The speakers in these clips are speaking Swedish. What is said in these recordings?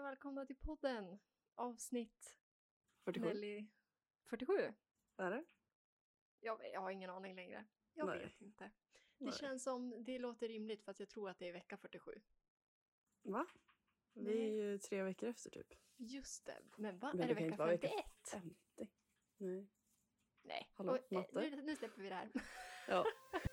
och välkomna till podden. Avsnitt 47. Nelly 47. Är det? Jag, jag har ingen aning längre. Jag Nej. vet inte. Det Nej. känns som, det låter rimligt för att jag tror att det är vecka 47. Va? Vi är ju tre veckor efter typ. Just det, men va? Men är det det vecka inte vara vecka 51? 50. Nej. Nej. Hallå, Och, eh, matte? nu, nu släpper vi det här. Ja.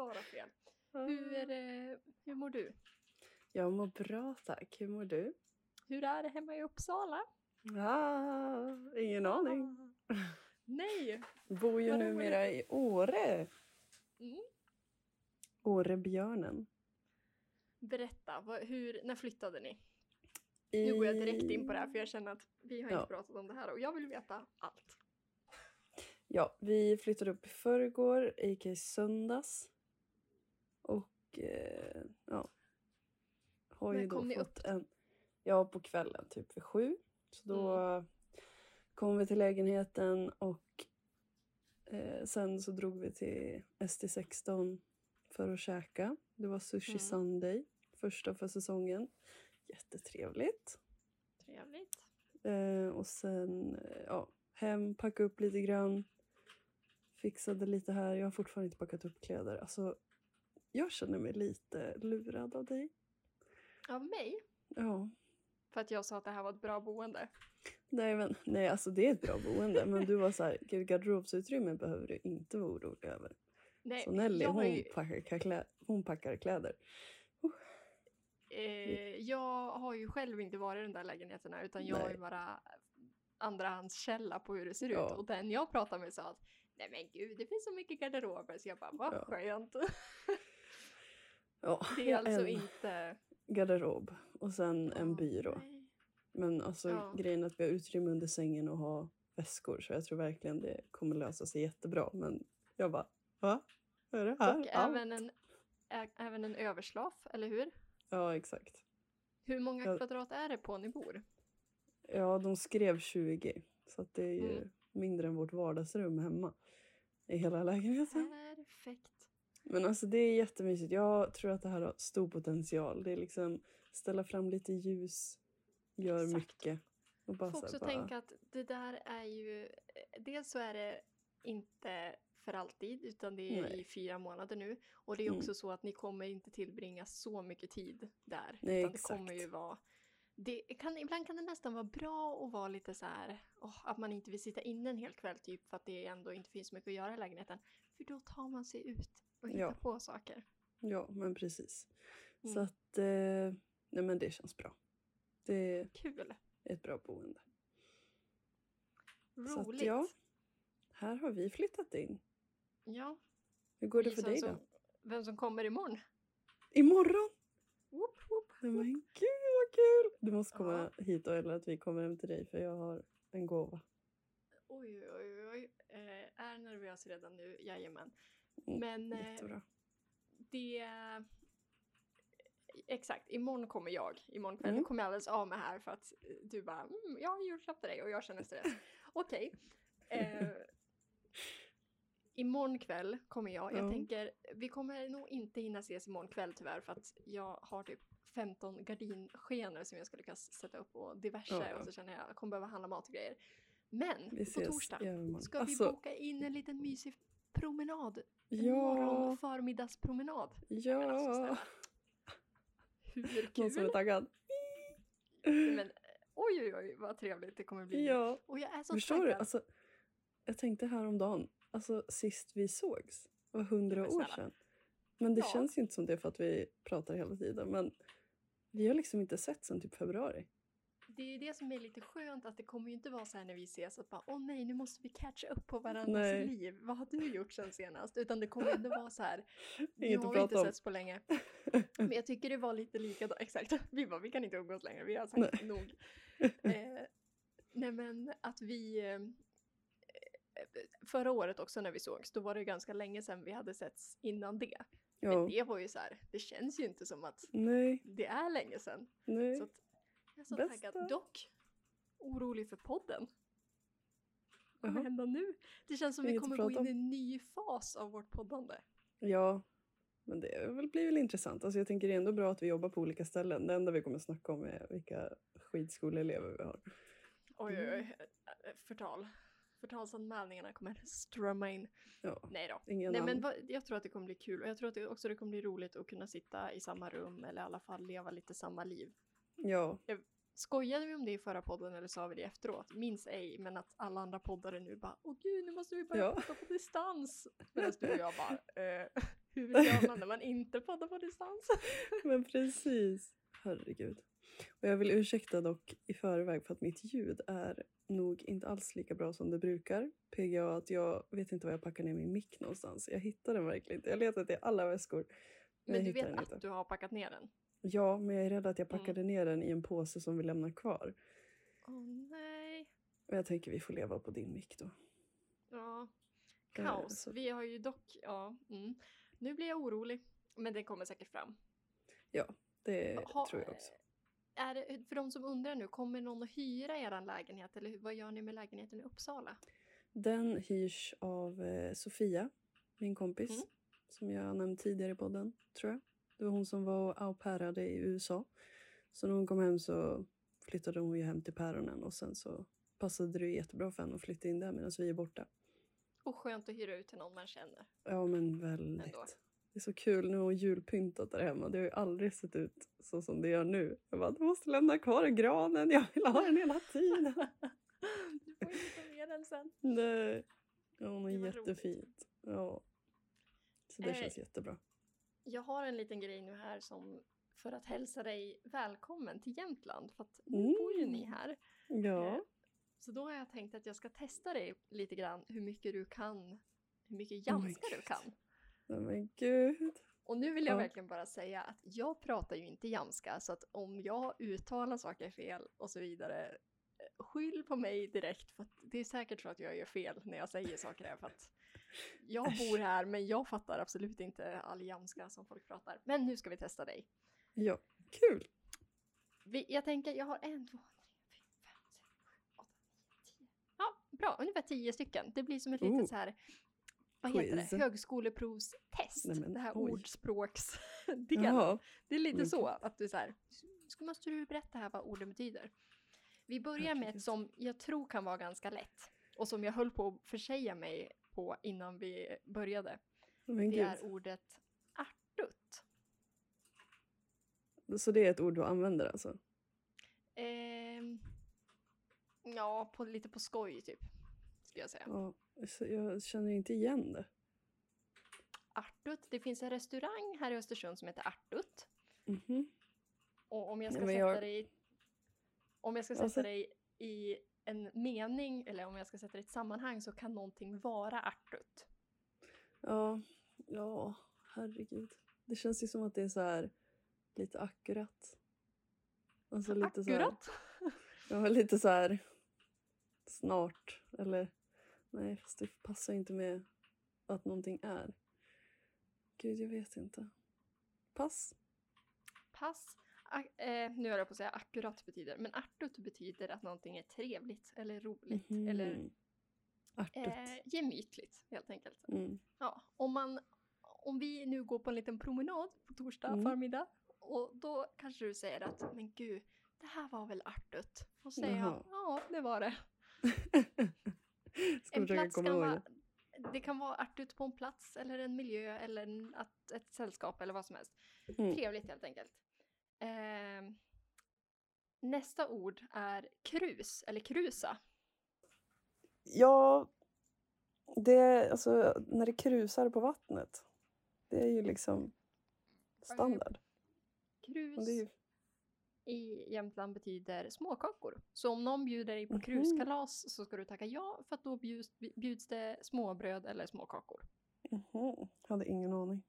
Blir bara fel. Hur, eh, hur mår du? Jag mår bra tack. Hur mår du? Hur är det hemma i Uppsala? Ah, ingen aning. Ah. Nej! Bor ju numera i Åre. Mm. Årebjörnen. Berätta, vad, hur, när flyttade ni? I... Nu går jag direkt in på det här för jag känner att vi har Ja. inte pratat om det här och jag vill veta allt. Ja, vi flyttade upp i förrgår, a.k.a. söndags. Och eh, ja. Har När ju då kom ni fått upp? en... Ja, på kvällen typ vid sju. Så då Mm. kom vi till lägenheten och eh, sen så drog vi till ST16 för att käka. Det var Sushi Mm. Sunday, första för säsongen. Jättetrevligt. Trevligt. Eh, och sen eh, ja, hem, packa upp lite grann. Fixade lite här. Jag har fortfarande inte packat upp kläder. Alltså, jag känner mig lite lurad av dig. Av mig? Ja. För att jag sa att det här var ett bra boende. Nej, men, nej, alltså det är ett bra boende. Men du var så här, "Gud, garderobsutrymme behöver du inte vara orolig över. Nej, Så Nelly, hon, ju, packar, klä, hon packar kläder. eh, jag har ju själv inte varit i den där lägenheterna utan jag är Nej. ju bara andrahandskälla på hur det ser Ja. ut. Och den jag pratade med sa att nej men gud det finns så mycket garderober så jag bara vad Ja. skönt. Ja, Det är alltså en inte... garderob och sen en byrå. nej. Men alltså Ja. grejen är att vi har utrymme under sängen och ha väskor så jag tror verkligen det kommer lösa sig jättebra. Men jag bara, va? Är det här Och allt? även en, ä, även en överslaf, eller hur? Ja, exakt. Hur många Ja. kvadrat är det på ni bor? Ja, de skrev 20 så det är ju Mm. mindre än vårt vardagsrum hemma i hela lägenheten. Perfekt. Men alltså det är jättemysigt. Jag tror att det här har stor potential. Det är liksom ställa fram lite ljus, gör Exakt. mycket. Och bara Får också bara, tänka att det där är ju, dels så är det inte för alltid utan det är Nej. i fyra månader nu. Och det är Mm. också så att ni kommer inte tillbringa så mycket tid där. Nej, utan det kommer exakt. ju vara det kan, ibland kan det nästan vara bra att vara lite så här, åh, att man inte vill sitta inne en hel kväll typ för att det ändå inte finns mycket att göra i lägenheten. För då tar man sig ut och hittar Ja. på saker. Ja, men precis. Så Mm. att, eh, nej men det känns bra. Det är Kul! ett bra boende. Roligt! Så att ja, här har vi flyttat in. ja. Hur går det för dig som, då? Vem som kommer imorgon? Imorgon! Whoop. Nej men gud vad kul! Du måste komma hit då eller att vi kommer hem till dig för jag har en gåva. Oj, oj, oj, oj. Eh, är nervös redan nu, jajamän. Mm, Men eh, Jättebra. det... Exakt, imorgon kommer jag. Imorgon kväll. Mm. kommer jag alldeles av mig här för att eh, du bara mm, jag har julklapp till dig och jag känner stress. Okej. Eh, imorgon kväll kommer jag. Jag Ja. tänker, vi kommer nog inte hinna ses imorgon kväll tyvärr för att jag har typ 15 gardinskenor som jag ska lyckas sätta upp och diverse Ja. och så känner jag att jag kommer behöva handla mat och grejer. Men på torsdag ska Alltså, vi boka in en liten mysig promenad. En Ja, morgon förmiddagspromenad. Men alltså, ja. snälla. Hur Någon som är kul? taggad? Men, oj, oj, oj, vad trevligt det kommer bli. Ja. Och jag är så Förstår taggad. du? Alltså, jag tänkte häromdagen, alltså sist vi sågs var hundra år sedan. Men det Ja. känns ju inte som det för att vi pratar hela tiden. Men vi har liksom inte sett sedan typ februari. Det är ju det som är lite skönt att det kommer ju inte vara så här när vi ses att bara åh nej nu måste vi catcha upp på varandras Nej. liv. Vad har du gjort sen senast? Utan det kommer ändå vara så här. Nu har vi inte om. setts på länge. Men jag tycker det var lite likadant. Exakt. Vi bara vi kan inte umgås längre. Vi har sagt nog. Eh, nej men att vi eh, Förra året också när vi sågs, då var det ganska länge sedan vi hade setts innan det. Men Ja. det var ju så här, det känns ju inte som att Nej, det är länge sedan. nej. Så att jag är så Bästa. taggad. Dock orolig för podden. kommer Jaha. hända nu? Det känns som vi Inget kommer gå in i en ny fas av vårt poddande. Ja, men det blir väl intressant. Alltså jag tänker det är ändå bra att vi jobbar på olika ställen. Det enda vi kommer snacka om är vilka skitskoleelever vi har. Oj, oj, Mm. oj. Äh, Förtal. Förtalsanmälningarna kommer strömma in. Ja, Nej då. ingen Nej, men annan. vad, jag tror att det kommer bli kul och jag tror att det också det kommer bli roligt att kunna sitta i samma rum eller i alla fall leva lite samma liv. Ja, Skojade vi om det i förra podden eller sa vi det efteråt? Minns ej, men att alla andra poddare nu bara Åh gud, nu måste vi börja Ja. podda på distans. Medan du och jag bara eh, Hur gör man när man inte poddar på distans? men precis. Herregud. Och jag vill ursäkta dock i förväg för att mitt ljud är nog inte alls lika bra som det brukar. PGA att jag vet inte var jag packar ner min mick någonstans. Jag hittar den verkligen inte. Jag har letat i alla väskor. Men jag du vet den inte. att du har packat ner den? Ja, men jag är rädd att jag Mm. packade ner den i en påse som vi lämnar kvar. Åh nej. Och jag tänker vi får leva på din mick då. Ja. Eh, Kaos. Vi har ju dock, ja. Mm. Nu blir jag orolig. Men det kommer säkert fram. Det Ha- tror jag också. Är det, för de som undrar nu, kommer någon att hyra er lägenhet eller vad gör ni med lägenheten i Uppsala? Den hyrs av eh, Sofia, min kompis. Mm. Som jag nämnt tidigare i podden, tror jag. Det var hon som var au pairade i USA. Så när hon kom hem så flyttade hon ju hem till päronen och sen så passade det jättebra för henne att flytta in där medan vi är borta. Och skönt att hyra ut till någon man känner. Ja men väldigt. Ändå. Det är så kul, nu har hon julpyntat där hemma. Det har ju aldrig sett ut så som det gör nu. Jag bara, du måste lämna kvar granen, jag vill ha den hela tiden. du får inte med den sen. Nej. Ja, hon är var roligt. jättefint. Ja. Så det Eh, känns jättebra. Jag har en liten grej nu här som för att hälsa dig välkommen till Jämtland. För att nu Mm. bor ju ni här. Eh, Ja. Så då har jag tänkt att jag ska testa dig lite grann hur mycket du kan, hur mycket Oh my jamska du God. kan. Nej men gud. Och nu vill jag Ja. verkligen bara säga att jag pratar ju inte jamska så att om jag uttalar saker fel och så vidare eh, skyll på mig direkt för att det är säkert så att jag gör fel när jag säger saker här för att jag bor här men jag fattar absolut inte all jamska som folk pratar. Men nu ska vi testa dig. Ja, kul. Vi, jag tänker, jag har en, två, tre, fyra, fem, sex, sju, åtta, nio, tio. Ja, bra, ungefär tio stycken. Det blir som ett Oh. litet så här, vad heter Quiz. det, högskoleprovstest. Nej, men det här oj. ordspråksdelen. Jaha. Det är lite Men så att du så här, ska, måste du berätta här vad orden betyder. Vi börjar med ett som jag tror kan vara ganska lätt och som jag höll på att försäga mig på innan vi började. Men Det gud. är ordet ärtut. Så det är ett ord du använder alltså? Ehm, ja, på, lite på skoj typ. Skulle jag säga. Ja, jag känner inte igen det. Ärtut. Det finns en restaurang här i Östersund som heter Ärtut. Mhm. Och om jag ska Nej, sätta jag- dig om jag ska Alltså- sätta dig i en mening eller om jag ska sätta dig i ett sammanhang så kan någonting vara ärtut. Ja, ja, herregud. Det känns ju som att det är så här lite akkurat. Alltså lite så här, Akkurat. ja, lite så här snart. Eller nej, fast det passar inte med att någonting är. Gud, jag vet inte. Pass. Pass. Eh, nu höll jag på att säga akkurat betyder, men ärtut betyder att någonting är trevligt eller roligt eller Mhm. Ärtigt. eh, gemytligt helt enkelt. Mm. Ja, om, man, om vi nu går på en liten promenad på torsdag Mm. förmiddag och då kanske du säger att men gud, det här var väl ärtut? Och säger Jaha. jag ja, det var det. En plats kan vara, det. kan vara ärtut på en plats eller en miljö eller en, att, ett sällskap eller vad som helst. Mm. Trevligt helt enkelt. Ehm, nästa ord är krus eller krusa. Ja, det, alltså, när det krusar på vattnet. Det är ju liksom standard. Krus ju, i Jämtland betyder småkakor. Så om någon bjuder dig på Mhm. kruskalas så ska du tacka ja för att då bjuds, bjuds det småbröd eller småkakor. Mhm, hade ingen aning.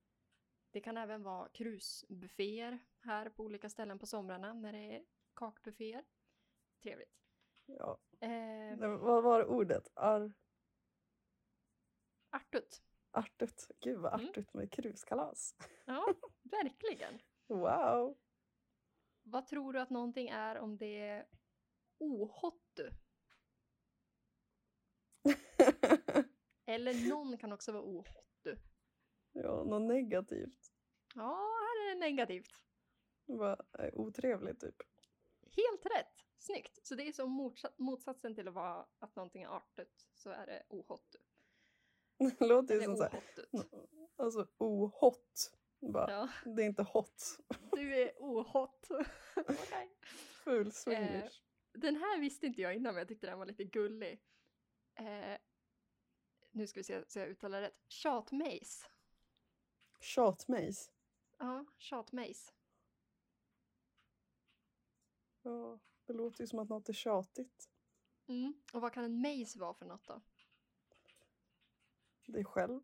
Det kan även vara krusbufféer här på olika ställen på somrarna när det är kakbufféer. Trevligt. Ja. Eh, Vad var ordet? Ar, artut. artut. Gud vad Mm. artut med kruskalas. Ja, verkligen. Wow. Vad tror du att någonting är om det är ohottu? Eller någon kan också vara ohottu. Ja, något negativt. Ja, här är det negativt. Vad är otrevligt typ. Helt rätt! Snyggt! Så det är som motsa- motsatsen till att vara att någonting är artigt, så är det ohottu. Det låter ju som så här, ohottet. alltså ohot. Bara, Ja, Det är inte hot. du är ohot. Okej. Full swinglish. Den här visste inte jag innan men jag tyckte den var lite gullig. Eh, nu ska vi se så jag uttalar rätt. Tjatmejs. Tjatmejs. Ja, tjatmejs. Ja, det låter ju som att något är tjatigt. Mm. Och vad kan en mejs vara för något då? Dig själv.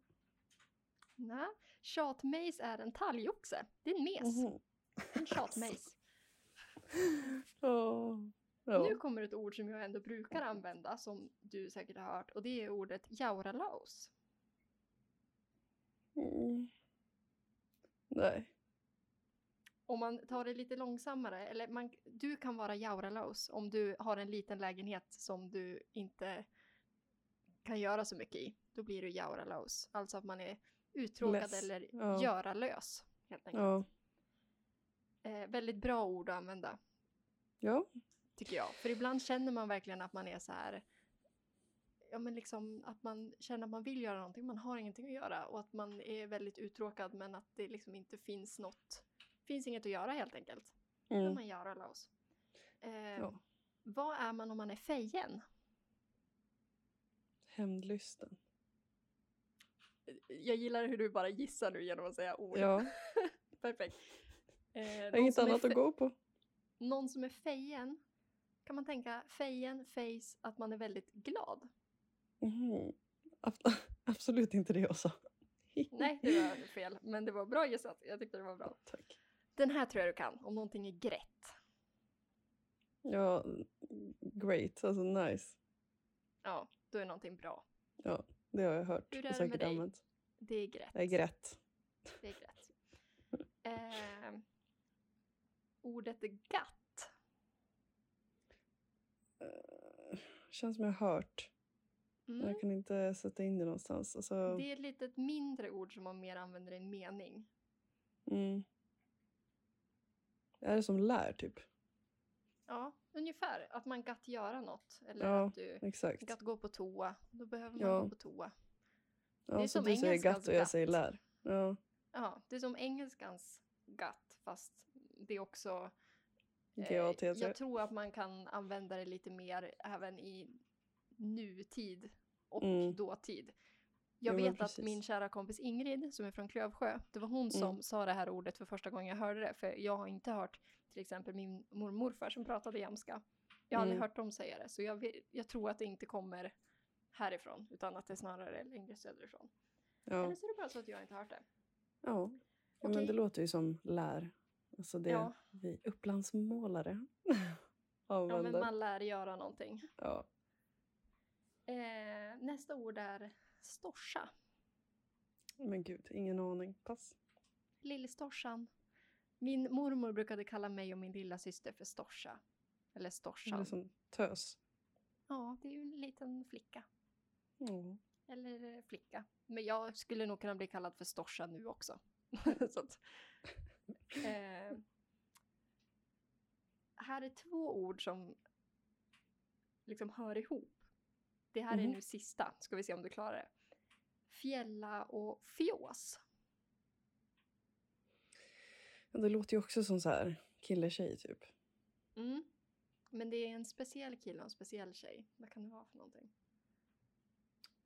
Nej, tjatmejs är en talgoxe. Det är en mes. Mhm. En tjatmejs. Ja. Ja. Nu kommer ett ord som jag ändå brukar använda som du säkert har hört och det är ordet jauralaus. Mm. Nej. Om man tar det lite långsammare, eller man, du kan vara jauralaus om du har en liten lägenhet som du inte kan göra så mycket i. Då blir du jauralaus. Alltså att man är uttråkad Less. eller Ja. göralös. Helt enkelt. Ja. Eh, väldigt bra ord att använda, Ja. tycker jag. För ibland känner man verkligen att man är så här Ja men liksom att man känner att man vill göra någonting, man har ingenting att göra och att man är väldigt uttråkad men att det liksom inte finns något, finns inget att göra helt enkelt. Då kan Mm. man göra Laos. Eh, ja. Vad är man om man är fejen? Hämndlysten. Jag gillar hur du bara gissar nu genom att säga ord. Ja. Perfekt. Eh, Jag har inget annat att gå på. Någon som är fejen, kan man tänka fejen, face, att man är väldigt glad? Ab- Absolut inte det jag sa. Nej, det var fel, men det var bra gissat. Jag tyckte det var bra. Tack. Den här tror jag du kan, om någonting är grätt. Ja, great. Alltså nice. Ja, då är någonting bra. Ja, det har jag hört Hur är och det med säkert dig? använt. Det är grätt. Jag är grätt. Det är grätt. Eh, ordet gatt. Uh, känns som jag har hört. Mm. Jag kan inte sätta in det någonstans. Alltså, Det är ett litet mindre ord som man mer använder i en mening. mm. Är det som lär typ? Ja, ungefär. Att man gatt göra något. Eller Ja, att du Exakt. gatt gå på toa. Då behöver man Ja. gå på toa. Ja, det är så som du säger gatt och jag säger lär. Ja, Ja, det är som engelskans gatt fast det är också... eh, jag tror att man kan använda det lite mer även i nutid och Mm. dåtid. Jag Jo, vet att min kära kompis Ingrid som är från Klövsjö, det var hon som Mm. sa det här ordet för första gången jag hörde det. För jag har inte hört till exempel min mormor och morfar som pratade jämska. Jag har aldrig Mm. hört dem säga det. Så jag, vet, jag tror att det inte kommer härifrån utan att det snarare är längre söderifrån. ja. Eller så är det bara så att jag inte har hört det. ja. ja men det låter ju som lär. Alltså det Ja. vi upplandsmålare Ja, men man lär göra någonting. Ja. Eh, nästa ord är storsa. Men gud, ingen aning. Pass. Lillstorsan. Min mormor brukade kalla mig och min lilla syster för storsa. Eller storsan. Eller som tös. Ja, det är ju en liten flicka. Ja. Eller eh, flicka. Men jag skulle nog kunna bli kallad för storsa nu också. Så att, eh, här är två ord som liksom hör ihop. Det här är Mhm. nu sista, ska vi se om du klarar det. Fjälla och fjås. Ja, Det låter ju också som så här kille-tjej typ. Mm. Men det är en speciell kille och en speciell tjej. Vad kan det vara för någonting?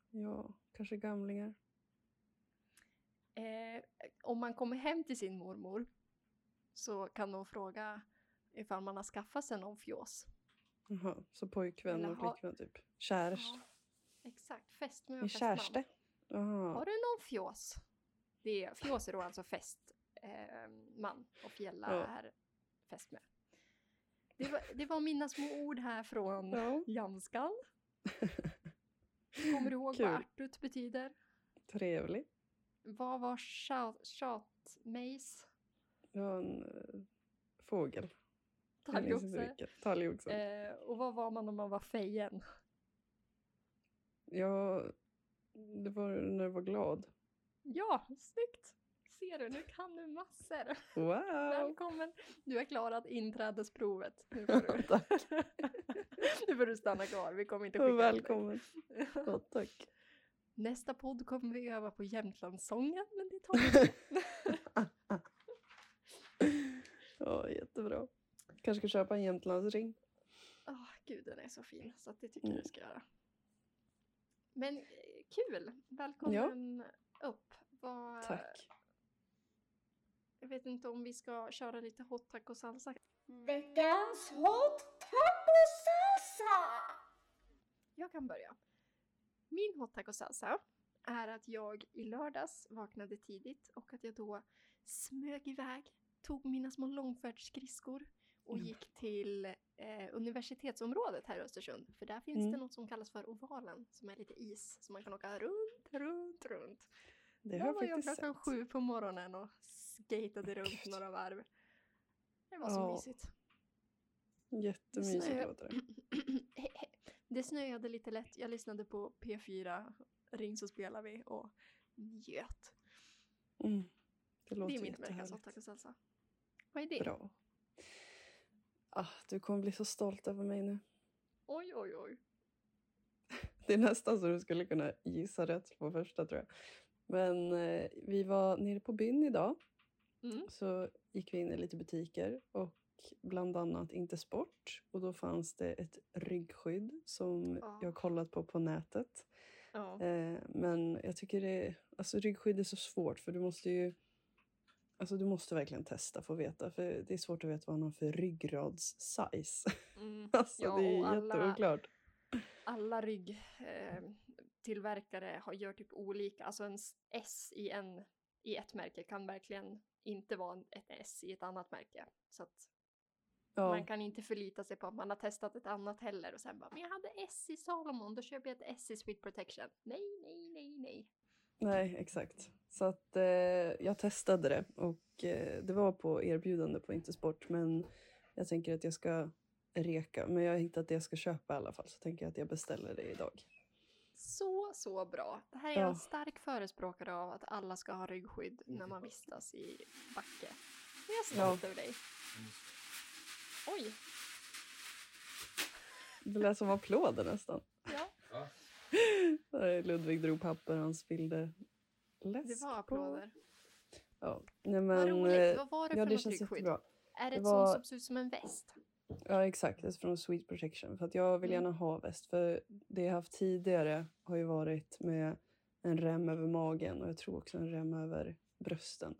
Ja, kanske gamlingar. Eh, om man kommer hem till sin mormor så kan de fråga ifall man har skaffat sig någon fjås. Jaha, så pojkvän Eller och flickvän typ. Kärst. Ja, exakt, fästmö och fästman. kärste. Jaha. Har du någon fjås? Det är, fjås är då alltså fästman eh, man och fjälla Ja. är fästmö. Det var, det var mina små ord här från Ja, Jamskan. Kommer du ihåg Kul. vad ärtut betyder? trevlig. Vad var tjat- tjatmejs? Det var en uh, fågel. Talgoxe. Eh, och vad var man om man var fejen? Jag Det var när du var glad. Ja, snyggt! Ser du, nu kan du massor. Wow! Välkommen! Du har klarat inträdesprovet. Nu får du, nu får du stanna kvar, vi kommer inte skicka. Välkommen. Ja, tack. Nästa podd kommer vi öva på Jämtlandssången, men det tar vi. Ja, jättebra. Kanske ska köpa en Jämtlandsring. Åh, gud, den är så fin, så att det tycker jag Mm. du ska göra. Men eh, kul! Välkommen upp. Vad, Tack. Jag vet inte om vi ska köra lite hot taco salsa. Veckans hot taco salsa! Jag kan börja. Min hot taco salsa är att jag i lördags vaknade tidigt och att jag då smög iväg, tog mina små långfärdsskridskor och Mm. gick till eh, universitetsområdet här i Östersund. För där finns Mm. det något som kallas för Ovalen som är lite is som man kan åka runt, runt, runt. Det har jag var jag klockan sju på morgonen och skatade runt några varv. Det var så Ja. mysigt. Jättemysigt Snö. låter det. Det snöade lite lätt. Jag lyssnade på P4, Ring så spelar vi och njöt. Mm. Det låter Det är hot taco salsa. Vad är det? Bra. Ah, du kommer bli så stolt över mig nu. Oj, oj, oj. Det är nästan så du skulle kunna gissa rätt på första tror jag. Men eh, vi var nere på byn idag. Mm. Så gick vi in i lite butiker och bland annat Inte Sport. Och då fanns det ett ryggskydd som Ja. jag kollat på på nätet. Ja. Eh, men jag tycker det, alltså ryggskydd är så svårt för du måste ju Alltså du måste verkligen testa för att veta för det är svårt att veta vad man har för ryggrads-size. Mm. Alltså Ja, det är alla- jätteoklart. Alla ryggtillverkare eh, tillverkare har, gör typ olika. Alltså en s- i, en, i ett märke kan verkligen inte vara ett S i ett annat märke. Så att Ja, man kan inte förlita sig på att man har testat ett annat heller och sen bara “men jag hade S i Salomon, då köper jag ett S i Sweet Protection”. Nej, nej, nej, nej. nej exakt. Så att eh, jag testade det och eh, det var på erbjudande på Inte Sport men jag tänker att jag ska reka. Men jag har hittat det jag ska köpa i alla fall så tänker jag att jag beställer det idag. Så, så bra. Det här är Ja. en stark förespråkare av att alla ska ha ryggskydd när man vistas i backe. Jag är stolt över dig. Oj, Det lät som applåder nästan. ja, Ludvig drog papper han spillde läsk det var applåder. Ja, nej Vad men... roligt. eh, Vad var det Ja, för det något känns jättebra. Är det Det ett var- sånt som ser ut som en väst? Ja, exakt. Det är från Sweet Protection. För att jag vill Mm. gärna ha väst. För det jag haft tidigare har ju varit med en rem över magen och jag tror också en rem över brösten.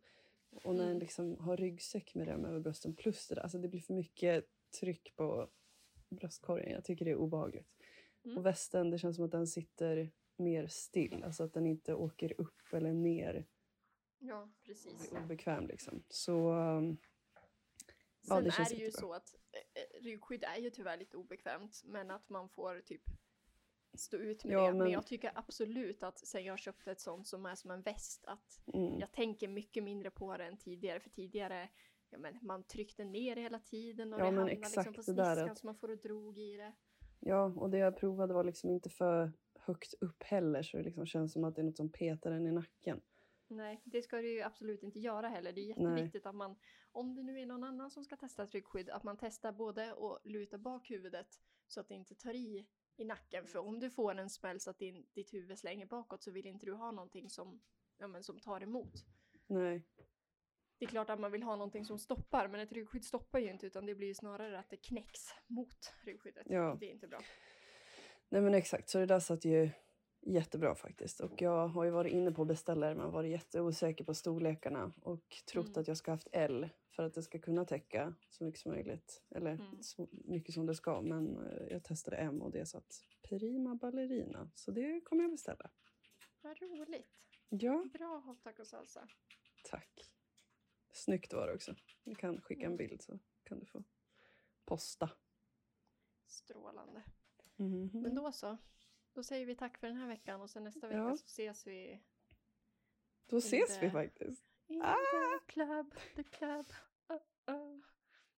Och när en Mm. liksom har ryggsäck med rem över brösten plus det där, alltså det blir för mycket tryck på bröstkorgen. Jag tycker det är obehagligt. Mm. Och västen, det känns som att den sitter mer still. Alltså att den inte åker upp eller ner. Ja, precis. obekväm liksom. Så um, Ja, Sen det är det ju så att eh, ryggskydd är ju tyvärr lite obekvämt, men att man får typ stå ut med Ja, det. Men... men- jag tycker absolut att sen jag köpte ett sånt som är som en väst, att mm, jag tänker mycket mindre på det än tidigare. För tidigare, ja men man tryckte ner det hela tiden och Ja, det hamnade liksom på sniskan att- så man får och drog i det. Ja, och det jag provade var liksom inte för högt upp heller så det liksom känns som att det är något som petar en i nacken. Nej, det ska du ju absolut inte göra heller. Det är Nej. jätteviktigt att man, om det nu är någon annan som ska testa ett ryggskydd, att man testar både att luta bak huvudet så att det inte tar i i nacken. För om du får en smäll så att din, ditt huvud slänger bakåt så vill inte du ha någonting som, ja, men, som tar emot. Nej, Det är klart att man vill ha någonting som stoppar, men ett ryggskydd stoppar ju inte utan det blir ju snarare att det knäcks mot ryggskyddet. Ja. Det är inte bra. Nej men exakt, så det där satt ju jättebra faktiskt. Och jag har ju varit inne på beställare men varit jätteosäker på storlekarna och trott Mm. att jag ska haft L för att det ska kunna täcka så mycket som möjligt. Eller Mm. så mycket som det ska. Men eh, jag testade M och det satt prima ballerina. Så det kommer jag beställa. Vad roligt. Ja, Bra hot taco salsa. tack. Snyggt var det också. Du kan skicka en Mm. bild så kan du få posta. Mhm. Men då så. Då säger vi tack för den här veckan och sen nästa vecka Ja. så ses vi Då ses vi faktiskt. in Ah! the club, the club. Uh, uh.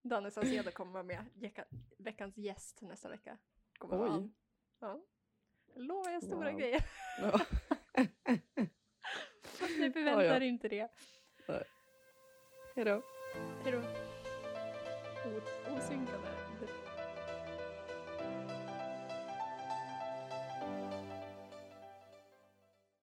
Danne Saucedo kommer vara med, veckans gäst nästa vecka. Kommer vara Oj. han. Ja. Lovar jag stora Wow. grejer. Ja. förväntar Ja, ja. inte det. Hejdå. Hejdå. O- Osynkade.